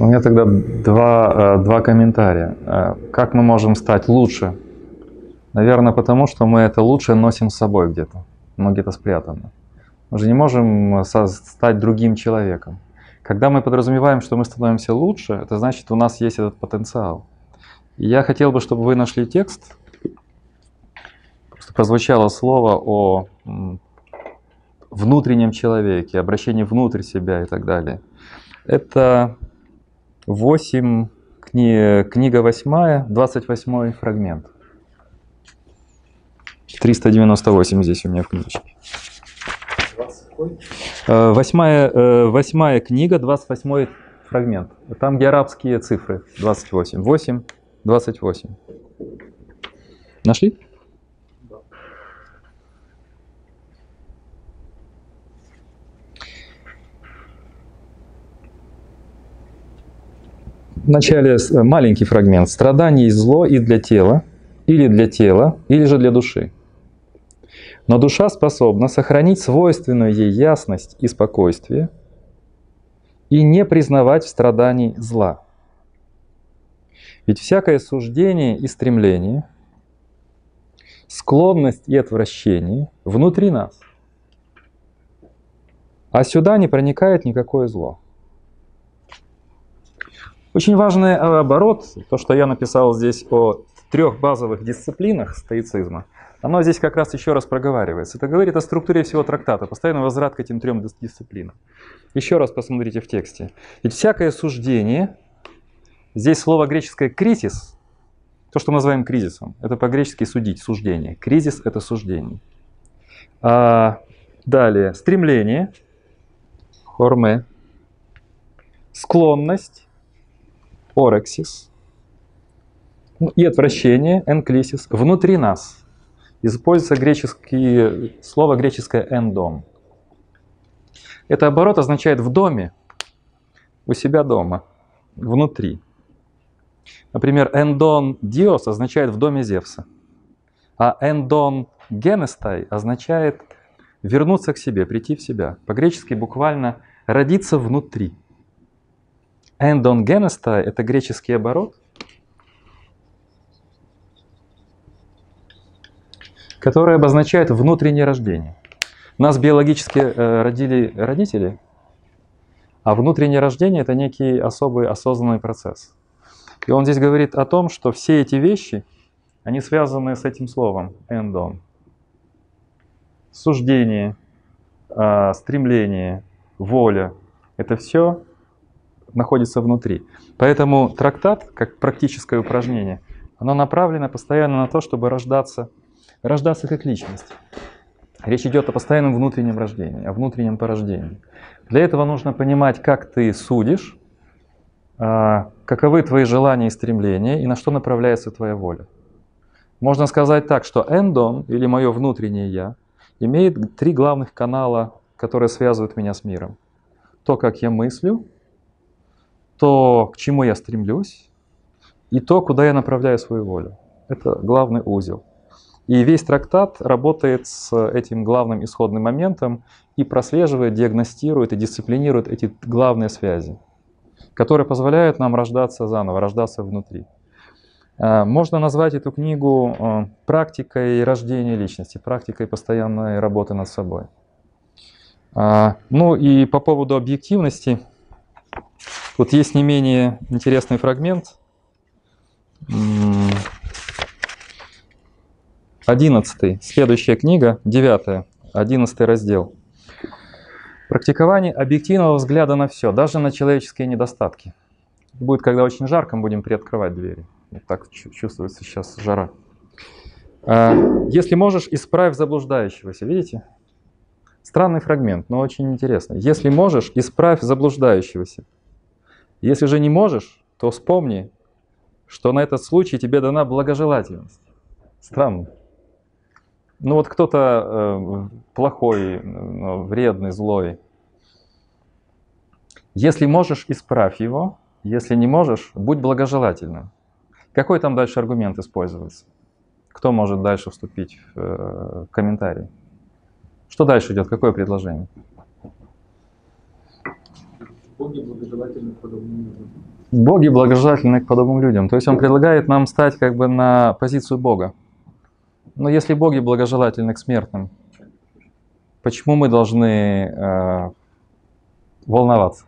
У меня тогда два, э, два комментария. Э, как мы можем стать лучше? Наверное, потому что мы это лучше носим с собой где-то. но где-то спрятано. Мы же не можем стать другим человеком. Когда мы подразумеваем, что мы становимся лучше, это значит, у нас есть этот потенциал. И я хотел бы, чтобы вы нашли текст. Просто прозвучало слово о внутреннем человеке, обращении внутрь себя и так далее. Это 8, кни, книга 8, 28 фрагмент. 398 здесь у меня в книжечке. Э, восьмая, э, восьмая книга, 28 фрагмент. Там где арабские цифры. 28. 8, 28. Нашли? Вначале э, маленький фрагмент. Страдание и зло и для тела, или для тела, или же для души. Но душа способна сохранить свойственную ей ясность и спокойствие и не признавать в страдании зла. Ведь всякое суждение и стремление, склонность и отвращение внутри нас. А сюда не проникает никакое зло. Очень важный э, оборот, то, что я написал здесь о трех базовых дисциплинах стоицизма, оно здесь как раз еще раз проговаривается. Это говорит о структуре всего трактата, постоянно возврат к этим трем дисциплинам. Еще раз посмотрите в тексте. Ведь всякое суждение, здесь слово греческое «кризис», то, что мы называем кризисом, это по-гречески «судить», «суждение». Кризис – это суждение. А далее, стремление, хорме, склонность, орексис и отвращение, энклисис, внутри нас. Используется греческое слово греческое «эндом». Это оборот означает «в доме», у себя дома, внутри. Например, «эндон диос» означает «в доме Зевса», а «эндон генестай» означает вернуться к себе, прийти в себя. По-гречески буквально «родиться внутри». Эндон генеста – это греческий оборот, который обозначает внутреннее рождение. Нас биологически э, родили родители, а внутреннее рождение – это некий особый осознанный процесс. И он здесь говорит о том, что все эти вещи, они связаны с этим словом «эндон». Суждение, э, стремление, воля – это все находится внутри. Поэтому трактат, как практическое упражнение, оно направлено постоянно на то, чтобы рождаться, рождаться как личность. Речь идет о постоянном внутреннем рождении, о внутреннем порождении. Для этого нужно понимать, как ты судишь, а, каковы твои желания и стремления, и на что направляется твоя воля. Можно сказать так, что эндон, или мое внутреннее я, имеет три главных канала, которые связывают меня с миром. То, как я мыслю, то, к чему я стремлюсь, и то, куда я направляю свою волю. Это главный узел. И весь трактат работает с этим главным исходным моментом и прослеживает, диагностирует и дисциплинирует эти главные связи, которые позволяют нам рождаться заново, рождаться внутри. А, можно назвать эту книгу а, практикой рождения личности, практикой постоянной работы над собой. А, ну и по поводу объективности – вот есть не менее интересный фрагмент. Одиннадцатый, следующая книга, девятая, одиннадцатый раздел. Практикование объективного взгляда на все, даже на человеческие недостатки. Будет, когда очень жарко, мы будем приоткрывать двери. Вот так чувствуется сейчас жара. А, если можешь, исправь заблуждающегося. Видите? Странный фрагмент, но очень интересный. Если можешь, исправь заблуждающегося. Если же не можешь, то вспомни, что на этот случай тебе дана благожелательность. Странно. Ну вот кто-то э, плохой, э, вредный, злой. Если можешь, исправь его. Если не можешь, будь благожелательным. Какой там дальше аргумент используется? Кто может дальше вступить в э, комментарий? Что дальше идет? Какое предложение? Боги благожелательны к подобным людям. Боги благожелательны к подобным людям. То есть он предлагает нам стать как бы на позицию Бога. Но если боги благожелательны к смертным, почему мы должны э, волноваться?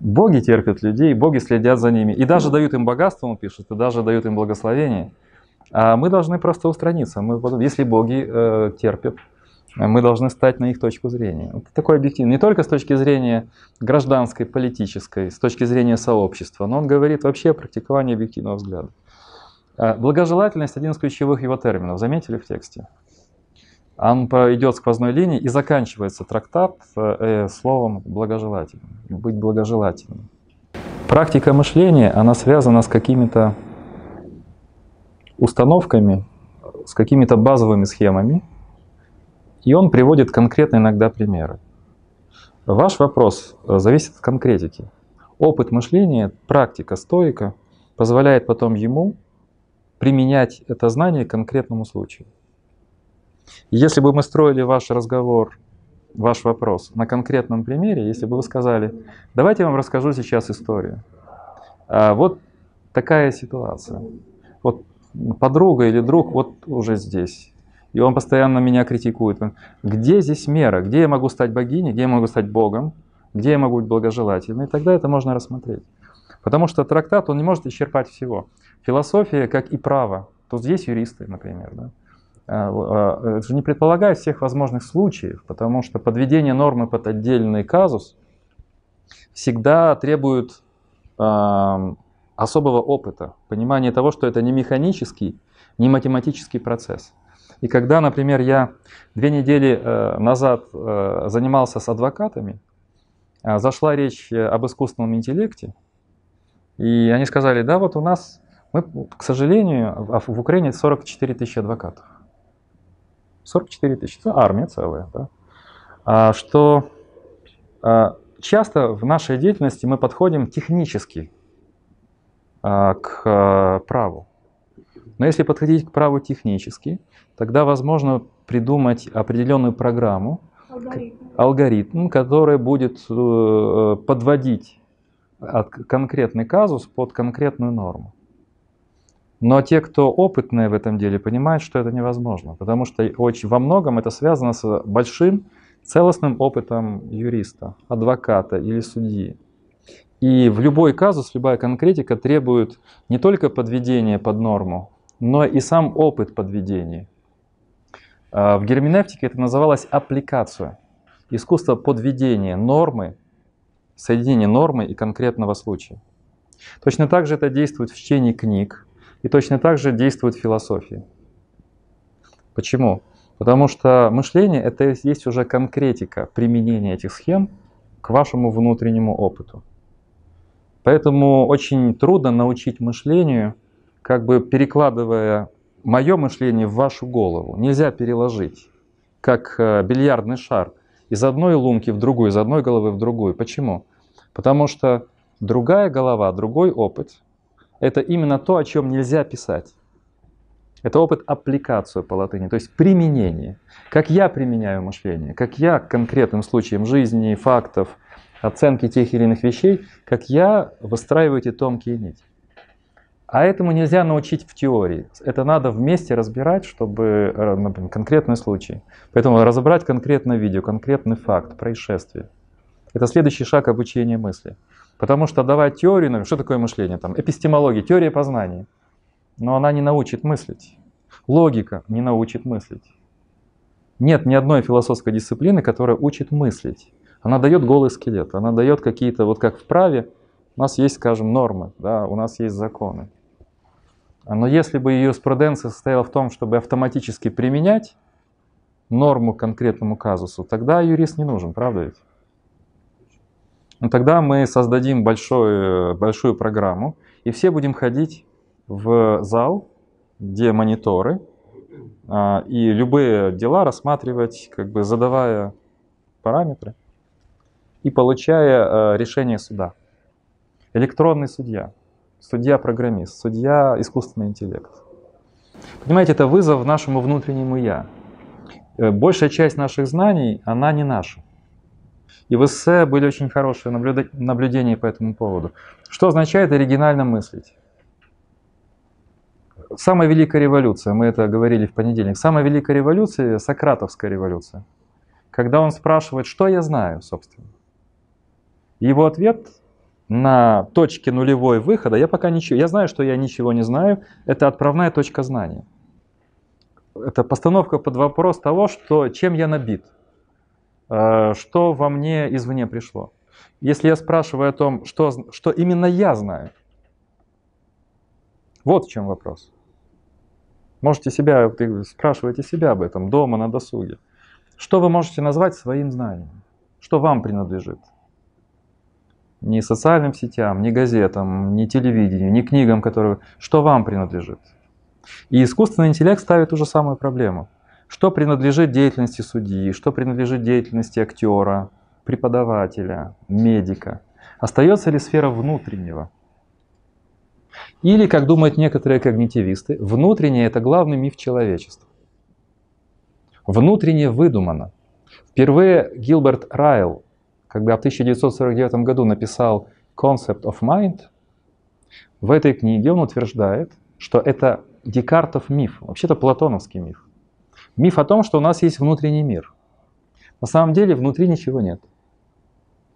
Боги терпят людей, боги следят за ними. И даже дают им богатство, он пишет, и даже дают им благословение. А мы должны просто устраниться. Мы, если боги э, терпят, мы должны стать на их точку зрения. Это такой объективный. Не только с точки зрения гражданской, политической, с точки зрения сообщества, но он говорит вообще о практиковании объективного взгляда. А благожелательность – один из ключевых его терминов. Заметили в тексте? Он идет сквозной линии и заканчивается трактат э, словом благожелательным. Быть благожелательным. Практика мышления, она связана с какими-то установками, с какими-то базовыми схемами, и он приводит конкретно иногда примеры. Ваш вопрос э, зависит от конкретики. Опыт мышления, практика стоика позволяет потом ему применять это знание к конкретному случаю. Если бы мы строили ваш разговор, ваш вопрос на конкретном примере, если бы вы сказали, давайте я вам расскажу сейчас историю. А вот такая ситуация. Вот подруга или друг вот уже здесь. И он постоянно меня критикует. Где здесь мера? Где я могу стать богиней? Где я могу стать богом? Где я могу быть благожелательным? И тогда это можно рассмотреть. Потому что трактат, он не может исчерпать всего. Философия, как и право. Тут здесь юристы, например. Да? А, а, это же не предполагает всех возможных случаев, потому что подведение нормы под отдельный казус всегда требует э, особого опыта, понимания того, что это не механический, не математический процесс. И когда, например, я две недели э, назад э, занимался с адвокатами, э, зашла речь об искусственном интеллекте, и они сказали, да, вот у нас, мы, к сожалению, в Украине 44 тысячи адвокатов. 44 тысячи, это армия целая. Да? А, что а, часто в нашей деятельности мы подходим технически а, к а, праву. Но если подходить к праву технически, тогда возможно придумать определенную программу, алгоритм, алгоритм который будет э, подводить конкретный казус под конкретную норму. Но те, кто опытные в этом деле, понимают, что это невозможно, потому что очень, во многом это связано с большим целостным опытом юриста, адвоката или судьи. И в любой казус, любая конкретика требует не только подведения под норму, но и сам опыт подведения. А, в герменевтике это называлось аппликация, искусство подведения нормы соединение нормы и конкретного случая. Точно так же это действует в чтении книг, и точно так же действует в философии. Почему? Потому что мышление это есть уже конкретика применения этих схем к вашему внутреннему опыту. Поэтому очень трудно научить мышлению, как бы перекладывая мое мышление в вашу голову. Нельзя переложить, как э, бильярдный шар из одной лунки в другую, из одной головы в другую. Почему? Потому что другая голова, другой опыт – это именно то, о чем нельзя писать. Это опыт аппликацию по латыни, то есть применение. Как я применяю мышление, как я к конкретным случаям жизни, фактов, оценки тех или иных вещей, как я выстраиваю эти тонкие нити. А этому нельзя научить в теории. Это надо вместе разбирать, чтобы, э, например, конкретный случай. Поэтому разобрать конкретное видео, конкретный факт, происшествие. Это следующий шаг обучения мысли. Потому что давать теорию, что такое мышление? Там, эпистемология, теория познания. Но она не научит мыслить. Логика не научит мыслить. Нет ни одной философской дисциплины, которая учит мыслить. Она дает голый скелет, она дает какие-то, вот как в праве, у нас есть, скажем, нормы, да, у нас есть законы. Но если бы юриспруденция состояла в том, чтобы автоматически применять норму к конкретному казусу, тогда юрист не нужен, правда ведь? Но тогда мы создадим большой, большую программу, и все будем ходить в зал, где мониторы, а, и любые дела рассматривать, как бы задавая параметры и получая э, решение суда. Электронный судья судья-программист, судья искусственный интеллект. Понимаете, это вызов нашему внутреннему «я». Э, большая часть наших знаний, она не наша. И в эссе были очень хорошие наблюдения по этому поводу. Что означает оригинально мыслить? Самая великая революция, мы это говорили в понедельник, самая великая революция – Сократовская революция. Когда он спрашивает, что я знаю, собственно. Его ответ на точке нулевой выхода, я пока ничего, я знаю, что я ничего не знаю, это отправная точка знания. Это постановка под вопрос того, что, чем я набит, э, что во мне извне пришло. Если я спрашиваю о том, что, что именно я знаю, вот в чем вопрос. Можете себя, спрашивайте себя об этом дома, на досуге. Что вы можете назвать своим знанием? Что вам принадлежит? Ни социальным сетям, ни газетам, ни телевидению, ни книгам, которые... Что вам принадлежит? И искусственный интеллект ставит ту же самую проблему. Что принадлежит деятельности судьи, что принадлежит деятельности актера, преподавателя, медика? Остается ли сфера внутреннего? Или, как думают некоторые когнитивисты, внутреннее – это главный миф человечества. Внутренне выдумано. Впервые Гилберт Райл, когда в 1949 году написал Concept of Mind, в этой книге он утверждает, что это Декартов миф, вообще-то платоновский миф. Миф о том, что у нас есть внутренний мир. На самом деле внутри ничего нет.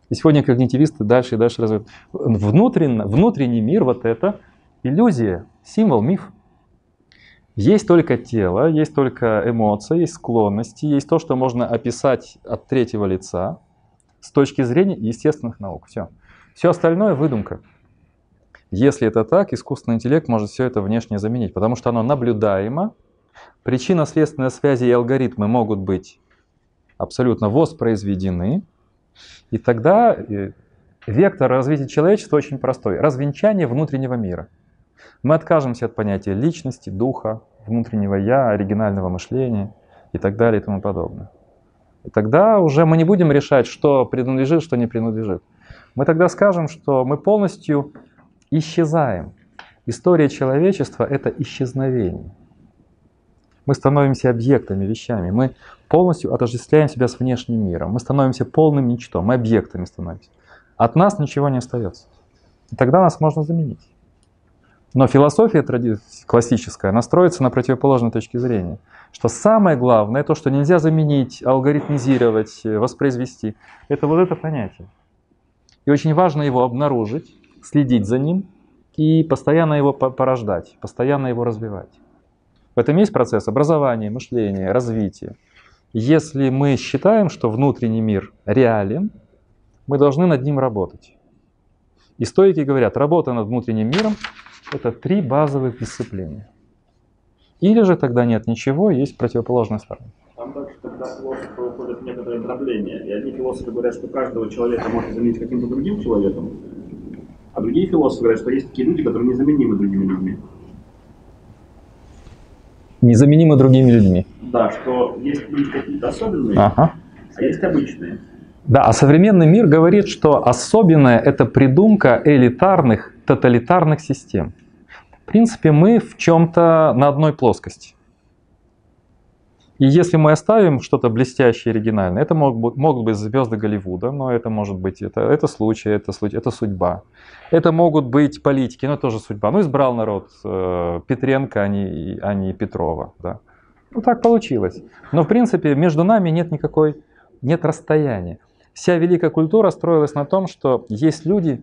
И сегодня когнитивисты дальше и дальше развивают. Внутренний, внутренний мир, вот это иллюзия, символ, миф. Есть только тело, есть только эмоции, есть склонности, есть то, что можно описать от третьего лица с точки зрения естественных наук. Все. Все остальное выдумка. Если это так, искусственный интеллект может все это внешне заменить, потому что оно наблюдаемо. Причинно-следственные связи и алгоритмы могут быть абсолютно воспроизведены. И тогда э, вектор развития человечества очень простой. Развенчание внутреннего мира. Мы откажемся от понятия личности, духа, внутреннего я, оригинального мышления и так далее и тому подобное. И тогда уже мы не будем решать, что принадлежит, что не принадлежит. Мы тогда скажем, что мы полностью исчезаем. История человечества — это исчезновение. Мы становимся объектами, вещами. Мы полностью отождествляем себя с внешним миром. Мы становимся полным ничтом, мы объектами становимся. От нас ничего не остается. И тогда нас можно заменить. Но философия классическая, настроится на противоположной точке зрения. Что самое главное, то, что нельзя заменить, алгоритмизировать, воспроизвести, это вот это понятие. И очень важно его обнаружить, следить за ним и постоянно его порождать, постоянно его развивать. В этом есть процесс образования, мышления, развития. Если мы считаем, что внутренний мир реален, мы должны над ним работать. И стойки говорят, работа над внутренним миром – это три базовых дисциплины. Или же тогда нет ничего, есть противоположная сторона. Там также тогда философы уходят в некоторые дробления. И одни философы говорят, что каждого человека можно заменить каким-то другим человеком, а другие философы говорят, что есть такие люди, которые незаменимы другими людьми. Незаменимы другими людьми. Да, что есть люди какие-то особенные, ага. а есть обычные. Да, а современный мир говорит, что особенное – это придумка элитарных, тоталитарных систем. В принципе, мы в чем-то на одной плоскости. И если мы оставим что-то блестящее, оригинальное, это могут, могут быть звезды Голливуда, но это может быть, это, это случай, это, случай, это судьба. Это могут быть политики, но тоже судьба. Ну, избрал народ э, Петренко, а не, а не Петрова. Да. Ну, так получилось. Но, в принципе, между нами нет никакой, нет расстояния. Вся великая культура строилась на том, что есть люди,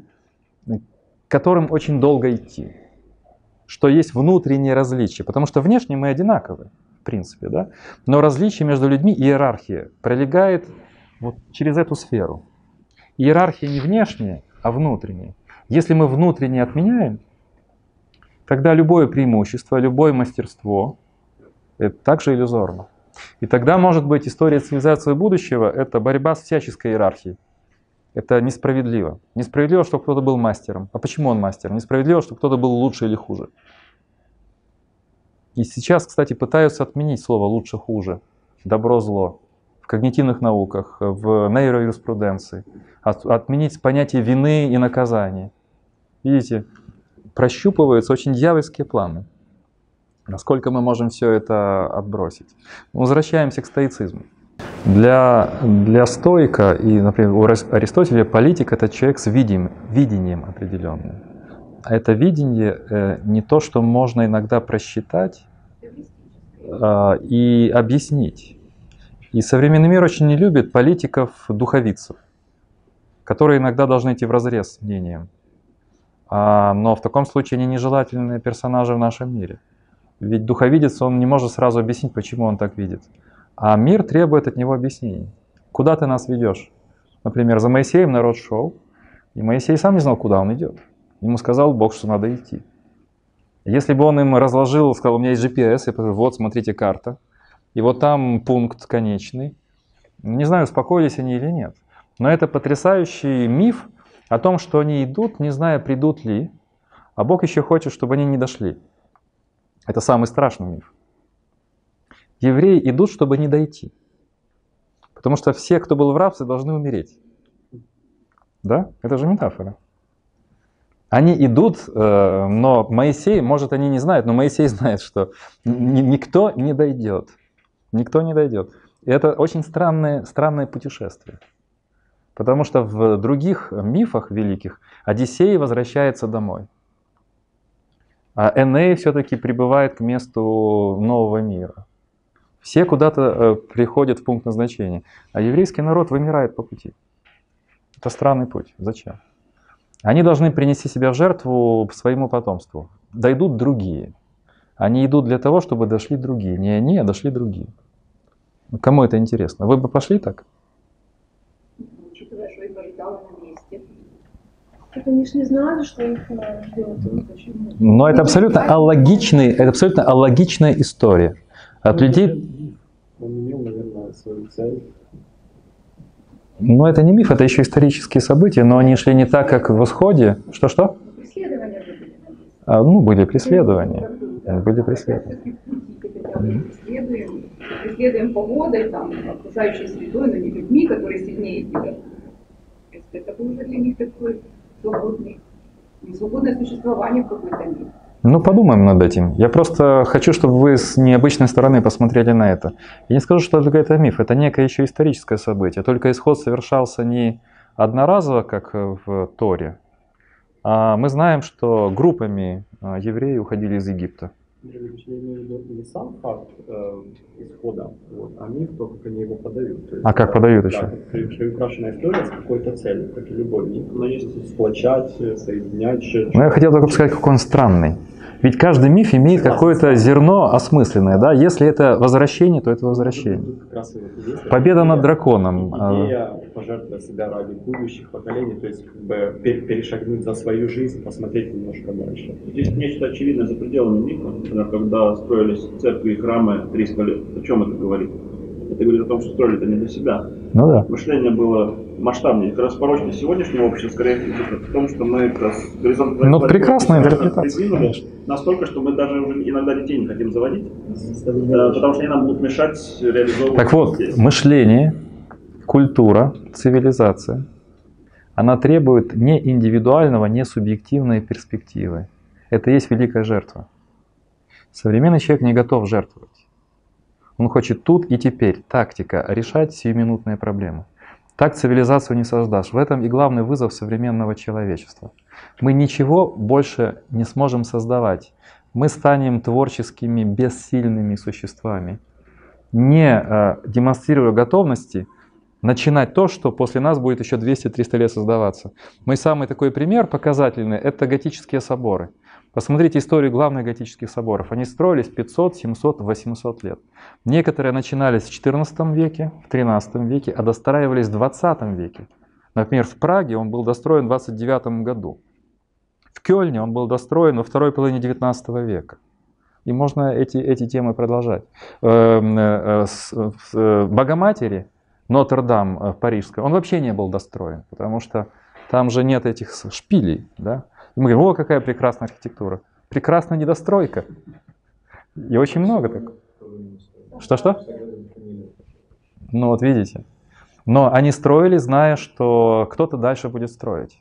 которым очень долго идти, что есть внутренние различия, потому что внешне мы одинаковы, в принципе, да? но различие между людьми, иерархия, пролегает вот через эту сферу. Иерархия не внешняя, а внутренняя. Если мы внутренне отменяем, тогда любое преимущество, любое мастерство – это также иллюзорно. И тогда, может быть, история цивилизации будущего – это борьба с всяческой иерархией. Это несправедливо. Несправедливо, что кто-то был мастером. А почему он мастер? Несправедливо, что кто-то был лучше или хуже. И сейчас, кстати, пытаются отменить слово «лучше-хуже», «добро-зло» в когнитивных науках, в нейроюриспруденции. Отменить понятие вины и наказания. Видите, прощупываются очень дьявольские планы. Насколько мы можем все это отбросить? Возвращаемся к стоицизму. Для, для стойка и, например, у Аристотеля политик это человек с видим, видением определенным. А это видение э, не то, что можно иногда просчитать э, и объяснить. И современный мир очень не любит политиков-духовицев, которые иногда должны идти в разрез с мнением. А, но в таком случае они нежелательные персонажи в нашем мире. Ведь духовидец, он не может сразу объяснить, почему он так видит. А мир требует от него объяснений. Куда ты нас ведешь? Например, за Моисеем народ шел, и Моисей сам не знал, куда он идет. Ему сказал Бог, что надо идти. Если бы он им разложил, сказал, у меня есть GPS, я говорю, вот, смотрите, карта, и вот там пункт конечный. Не знаю, успокоились они или нет. Но это потрясающий миф о том, что они идут, не зная, придут ли, а Бог еще хочет, чтобы они не дошли. Это самый страшный миф. Евреи идут, чтобы не дойти. Потому что все, кто был в рабстве, должны умереть. Да? Это же метафора. Они идут, э, но Моисей, может, они не знают, но Моисей знает, что никто не дойдет. Никто не дойдет. И это очень странное, странное путешествие. Потому что в других мифах великих Одиссей возвращается домой. А Эней все-таки прибывает к месту нового мира. Все куда-то э, приходят в пункт назначения. А еврейский народ вымирает по пути. Это странный путь. Зачем? Они должны принести себя в жертву своему потомству. Дойдут другие. Они идут для того, чтобы дошли другие. Не они, а дошли другие. Кому это интересно? Вы бы пошли так? Учитывая, что их ожидало на месте. они же не знали, что их ждет. Но это абсолютно алогичный, это абсолютно алогичная история. От ну, людей... Он имел, наверное, свою цель но это не миф, это еще исторические события, но они шли не так, как в Восходе. Что-что? Преследования были. А, ну, были преследования. Были преследования. Преследуем, преследуем погодой, там, окружающей средой, но не людьми, которые сильнее тебя. Это был уже для них такой свободный, свободное существование в какой-то мере. Ну, подумаем над этим. Я просто хочу, чтобы вы с необычной стороны посмотрели на это. Я не скажу, что это какой-то миф, это некое еще историческое событие. Только исход совершался не одноразово, как в Торе, а мы знаем, что группами а, евреи уходили из Египта. Я имею в виду не сам факт э, исхода, вот, а миф, то, как они его подают. есть, а как подают еще? Да, приукрашенная история с какой-то целью, как и любой миф. Но есть сплочать, соединять. Ну, я хотел только сказать, какой он странный. Ведь каждый миф имеет какое-то зерно осмысленное, да? Если это возвращение, то это возвращение. Победа над драконом. А идея пожертвовать себя ради будущих поколений, то есть как бы перешагнуть за свою жизнь, посмотреть немножко дальше. Здесь нечто очевидное за пределами мифа, например, когда строились церкви и храмы 300 лет. О чем это говорит? Это говорит о том, что строили это не для себя. Ну да. Мышление было масштабнее. Как раз порочность сегодняшнего общества скорее в том, что мы как раз горизонт... Ну, прекрасная интерпретация. Настолько, что мы даже уже иногда детей не хотим заводить, потому что они нам будут мешать реализовывать... Так вот, здесь. мышление, культура, цивилизация, она требует не индивидуального, не субъективной перспективы. Это и есть великая жертва. Современный человек не готов жертвовать. Он хочет тут и теперь, тактика, решать сиюминутные проблемы. Так цивилизацию не создашь. В этом и главный вызов современного человечества. Мы ничего больше не сможем создавать. Мы станем творческими, бессильными существами, не э, демонстрируя готовности начинать то, что после нас будет еще 200-300 лет создаваться. Мой самый такой пример показательный – это готические соборы. Посмотрите историю главных готических соборов. Они строились 500, 700, 800 лет. Некоторые начинались в XIV веке, в XIII веке, а достраивались в XX веке. Например, в Праге он был достроен в 29 году. В Кёльне он был достроен во второй половине XIX века. И можно эти, эти темы продолжать. Эм, э, э, Богоматери, Нотр-Дам в э, Парижской, он вообще не был достроен, потому что там же нет этих шпилей. Да? И мы говорим, о, какая прекрасная архитектура. Прекрасная недостройка. И очень много так. Что-что? Ну вот видите. Но они строили, зная, что кто-то дальше будет строить.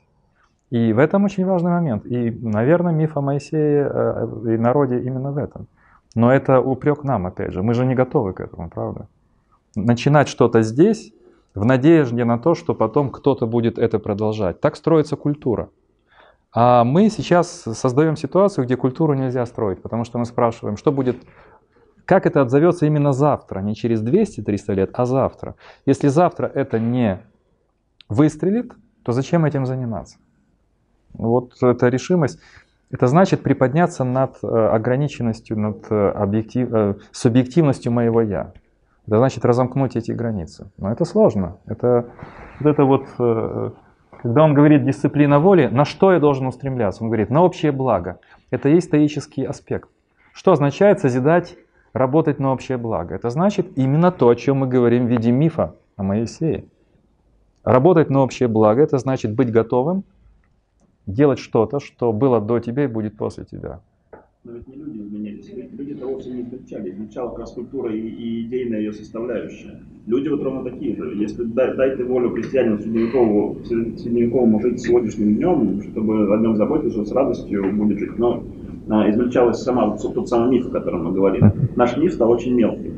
И в этом очень важный момент. И, наверное, миф о Моисее э, и народе именно в этом. Но это упрек нам, опять же. Мы же не готовы к этому, правда? Начинать что-то здесь в надежде на то, что потом кто-то будет это продолжать. Так строится культура. А мы сейчас создаем ситуацию, где культуру нельзя строить, потому что мы спрашиваем, что будет, как это отзовется именно завтра, не через 200-300 лет, а завтра. Если завтра это не выстрелит, то зачем этим заниматься? Вот эта решимость, это значит приподняться над э, ограниченностью, над э, объектив, э, субъективностью моего «я». Это значит разомкнуть эти границы. Но это сложно. Это вот это вот, когда он говорит дисциплина воли, на что я должен устремляться? Он говорит, на общее благо. Это есть стоический аспект. Что означает созидать, работать на общее благо? Это значит именно то, о чем мы говорим в виде мифа о Моисее. Работать на общее благо – это значит быть готовым делать что-то, что было до тебя и будет после тебя. Но ведь не люди изменились. Люди-то вовсе не измельчали. Измельчала как раз культура и, и идейная ее составляющая. Люди вот ровно такие же. Если дай, дайте волю крестьянину средневековому, средневековому жить сегодняшним днем, чтобы о нем заботиться, с радостью будет жить. Но а, измельчалась сама, тот самый миф, о котором мы говорили. Наш миф стал очень мелким.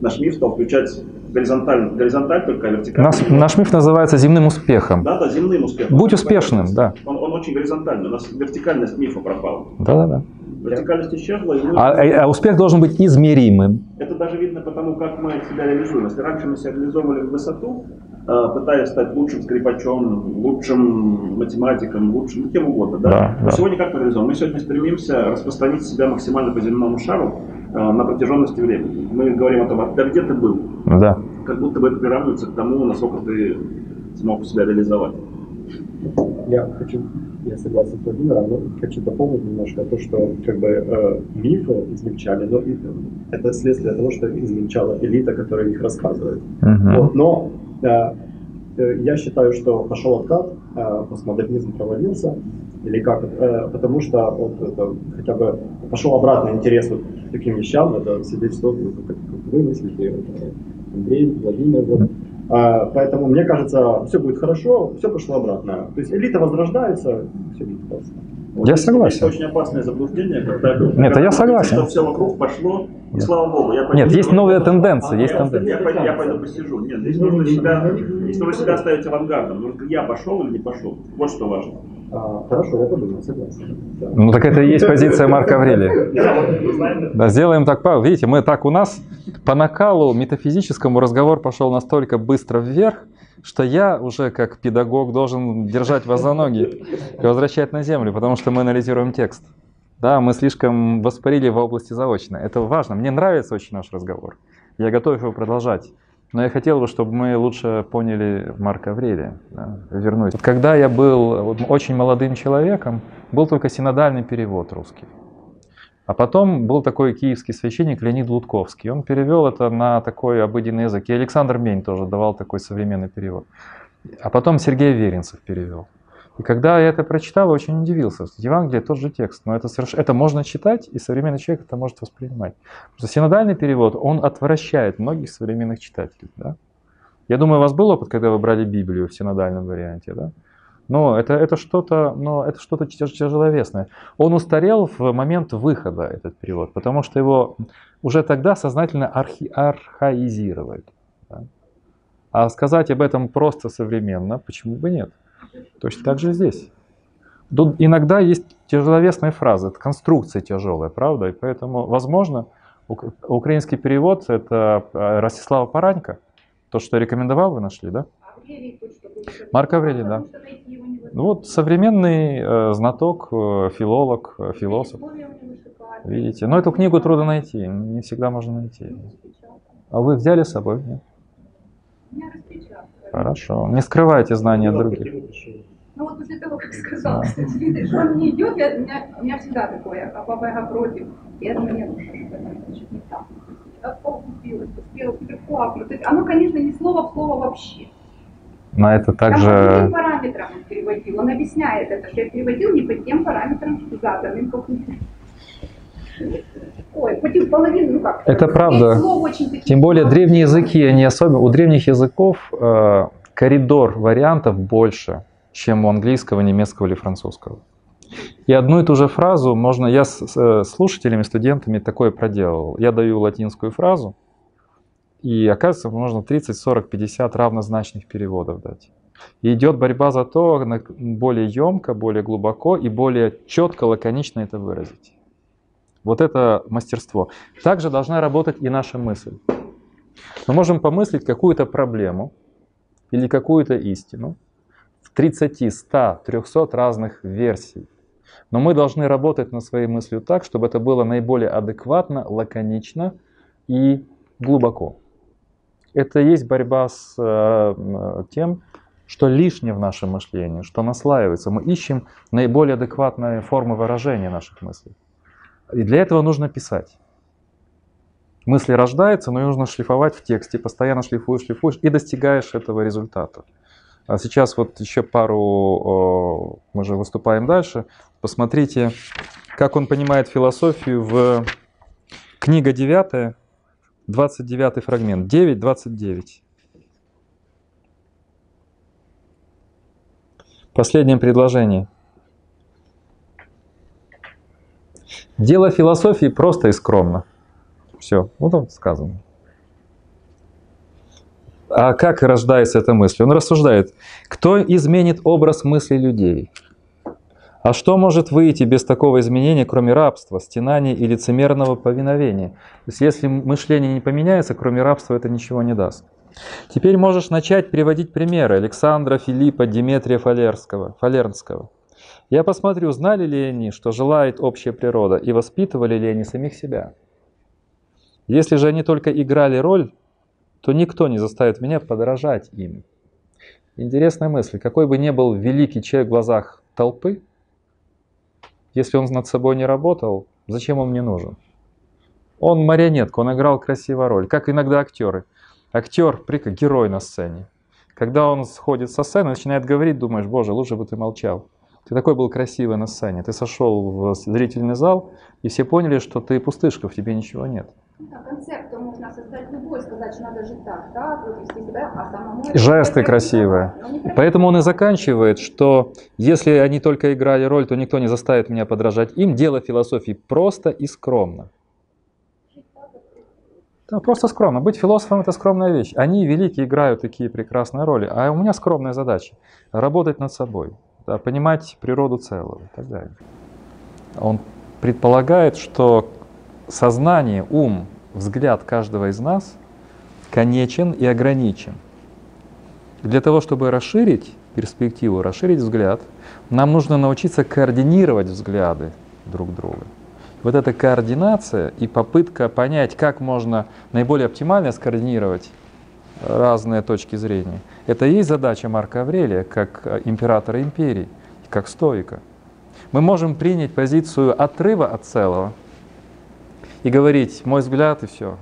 Наш миф стал включать горизонталь, горизонталь только, а вертикально. Наш, наш миф называется земным успехом. Да, да, земным успехом. Будь успешным, да. Он, он очень горизонтальный, у нас вертикальность мифа пропала. Да, да, да. Вертикальность исчезла. И мы... а, а, а успех должен быть измеримым. Это даже видно потому, как мы себя реализуем. Если раньше мы себя реализовывали в высоту, э, пытаясь стать лучшим скрипачом, лучшим математиком, лучшим, ну, кем угодно, да? да, да. сегодня как мы реализуем? Мы сегодня стремимся распространить себя максимально по земному шару э, на протяженности времени. Мы говорим о том, а где ты был? Да. Как будто бы это приравнивается к тому, насколько ты смог себя реализовать. Я хочу я согласен с Владимиром, но хочу дополнить немножко то, что как бы э, мифы измельчали, но это следствие того, что измельчала элита, которая их рассказывает. Uh-huh. Вот, но э, э, я считаю, что пошел откат, э, постмодернизм провалился, или как, э, потому что вот это, хотя бы пошел обратный интерес вот к таким вещам, это свидетельствует, как, как вы мыслите, Андрей, Владимир, вот, а, поэтому, мне кажется, все будет хорошо, все пошло обратно. То есть элита возрождается, все будет классно. Вот я согласен. Это очень опасное заблуждение, когда Нет, когда я согласен. Что все вокруг пошло, и слава богу. Я пойду, Нет, есть новые тенденции, а, есть я, тенденции. Я, пойду, я пойду посижу. Нет, здесь нужно себя, здесь нужно себя ставить авангардом. Нужно, я пошел или не пошел. Вот что важно. А, хорошо, я подумаю, согласен. Да. Ну так это и есть позиция Марка Аврелия. Да, сделаем так, Павел. Видите, мы так у нас по накалу метафизическому разговор пошел настолько быстро вверх, что я уже как педагог должен держать вас за ноги и возвращать на землю, потому что мы анализируем текст. Да, мы слишком воспарили в области заочно. Это важно. Мне нравится очень наш разговор. Я готов его продолжать. Но я хотел бы, чтобы мы лучше поняли Марка Аврелия. Да, вернусь. Вот когда я был очень молодым человеком, был только синодальный перевод русский. А потом был такой киевский священник Леонид Лутковский. Он перевел это на такой обыденный язык. И Александр Мень тоже давал такой современный перевод. А потом Сергей Веренцев перевел. И когда я это прочитал, очень удивился. Евангелие тот же текст, но это, соверш... это можно читать, и современный человек это может воспринимать. Потому что синодальный перевод, он отвращает многих современных читателей. Да? Я думаю, у вас был опыт, когда вы брали Библию в синодальном варианте, да? Но это, это что-то но это что-то тяжеловесное. Он устарел в момент выхода, этот перевод, потому что его уже тогда сознательно архи, архаизировали. Да? А сказать об этом просто современно, почему бы нет? Точно так же здесь. Тут иногда есть тяжеловесные фразы, это конструкция тяжелая, правда? И поэтому, возможно, украинский перевод – это э, Ростислава Паранька, то, что рекомендовал, вы нашли, да? Марк Аврелий, да. Ну вот современный э, знаток, э, филолог, э, философ. Видите, но эту книгу трудно найти, не всегда можно найти. А вы взяли с собой? Нет? Хорошо. Не скрывайте знания от других. Ну вот после того, как сказал, да. кстати, что он не идет, я, у, меня, у меня всегда такое, а папа я против. Я думаю, нет, ну что значит не так. Я купилась, успела, легко, Оно, конечно, не слово в слово вообще. Но это также... По параметрам он переводил. Он объясняет это, что я переводил не по тем параметрам, заданным по Ой, половину, ну как. Это правда. Тем более древние языки, они особенно, у древних языков э, коридор вариантов больше, чем у английского, немецкого или французского. И одну и ту же фразу можно, я с, с слушателями, студентами такое проделал. Я даю латинскую фразу, И оказывается, можно 30, 40, 50 равнозначных переводов дать. И идет борьба за то, более емко, более глубоко и более четко, лаконично это выразить. Вот это мастерство. Также должна работать и наша мысль. Мы можем помыслить какую-то проблему или какую-то истину в 30, 100, 300 разных версий. Но мы должны работать над своей мыслью так, чтобы это было наиболее адекватно, лаконично и глубоко. Это и есть борьба с э, тем, что лишнее в нашем мышлении, что наслаивается. Мы ищем наиболее адекватные формы выражения наших мыслей. И для этого нужно писать. Мысли рождаются, но нужно шлифовать в тексте, постоянно шлифуешь, шлифуешь и достигаешь этого результата. А сейчас вот еще пару, мы же выступаем дальше, посмотрите, как он понимает философию в книга 9, 29 фрагмент, 9, 29. Последнее предложение. Дело философии просто и скромно. Все, вот он сказано. А как рождается эта мысль? Он рассуждает, кто изменит образ мысли людей? А что может выйти без такого изменения, кроме рабства, стенаний и лицемерного повиновения? То есть если мышление не поменяется, кроме рабства это ничего не даст. Теперь можешь начать приводить примеры Александра, Филиппа, Диметрия Фалерского, Фалернского. Я посмотрю, знали ли они, что желает общая природа, и воспитывали ли они самих себя. Если же они только играли роль, то никто не заставит меня подражать им. Интересная мысль. Какой бы ни был великий человек в глазах толпы, если он над собой не работал, зачем он мне нужен? Он марионетка, он играл красивую роль, как иногда актеры – актер, прика, герой на сцене. Когда он сходит со сцены, начинает говорить, думаешь, боже, лучше бы ты молчал. Ты такой был красивый на сцене. Ты сошел в зрительный зал, и все поняли, что ты пустышка, в тебе ничего нет. Да, концепт можно создать любой, сказать, что надо жить так, вот вести себя, а самому... Жесты красивые. Поэтому он и заканчивает, что если они только играли роль, то никто не заставит меня подражать им. Дело философии просто и скромно. Да, просто скромно. Быть философом – это скромная вещь. Они, великие, играют такие прекрасные роли, а у меня скромная задача – работать над собой, да, понимать природу целого и так далее. Он предполагает, что сознание, ум, взгляд каждого из нас конечен и ограничен. Для того, чтобы расширить перспективу, расширить взгляд, нам нужно научиться координировать взгляды друг друга вот эта координация и попытка понять, как можно наиболее оптимально скоординировать разные точки зрения, это и есть задача Марка Аврелия, как э, императора империи, как стоика. Мы можем принять позицию отрыва от целого и говорить, мой взгляд и все.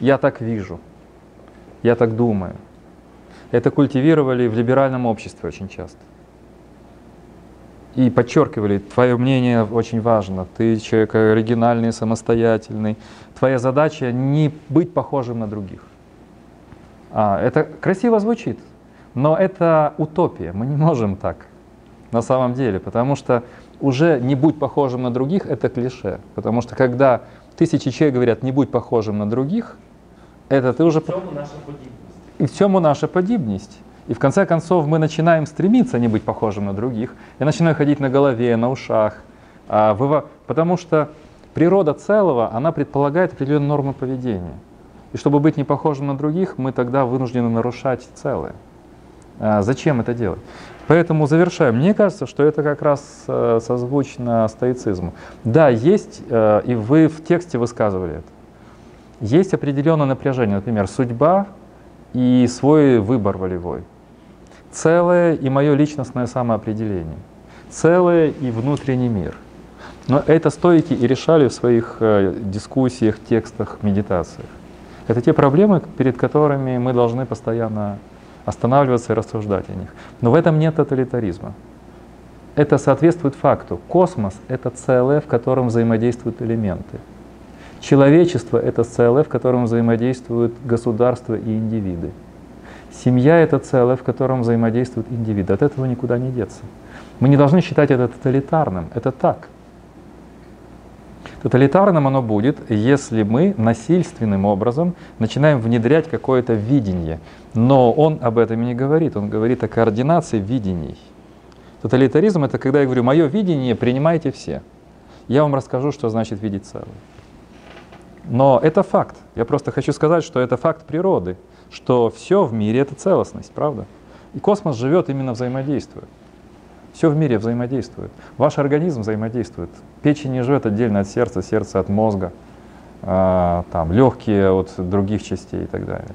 Я так вижу, я так думаю. Это культивировали в либеральном обществе очень часто и подчеркивали, твое мнение очень важно, ты человек оригинальный, самостоятельный. Твоя задача не быть похожим на других. А, это красиво звучит, но это утопия. Мы не можем так на самом деле, потому что уже не будь похожим на других это клише. Потому что когда тысячи человек говорят не будь похожим на других, это ты уже... В чем наша подибность? И в чем наша подибность? И в конце концов мы начинаем стремиться не быть похожим на других. Я начинаю ходить на голове, на ушах. А, потому что природа целого, она предполагает определенные нормы поведения. И чтобы быть не похожим на других, мы тогда вынуждены нарушать целое. А, зачем это делать? Поэтому завершаем. Мне кажется, что это как раз э, созвучно стоицизму. Да, есть, э, и вы в тексте высказывали это, есть определенное напряжение, например, судьба и свой выбор волевой целое и мое личностное самоопределение, целое и внутренний мир. Но это стойки и решали в своих э, дискуссиях, текстах, медитациях. Это те проблемы, перед которыми мы должны постоянно останавливаться и рассуждать о них. Но в этом нет тоталитаризма. Это соответствует факту. Космос — это целое, в котором взаимодействуют элементы. Человечество — это целое, в котором взаимодействуют государства и индивиды. Семья — это целое, в котором взаимодействуют индивиды. От этого никуда не деться. Мы не должны считать это тоталитарным. Это так. Тоталитарным оно будет, если мы насильственным образом начинаем внедрять какое-то видение. Но он об этом и не говорит, он говорит о координации видений. Тоталитаризм это когда я говорю, мое видение принимайте все. Я вам расскажу, что значит видеть целое. Но это факт. Я просто хочу сказать, что это факт природы, что все в мире это целостность, правда? И космос живет именно взаимодействуя. Все в мире взаимодействует. Ваш организм взаимодействует. Печень не живет отдельно от сердца, сердце от мозга, а, там, легкие от других частей и так далее.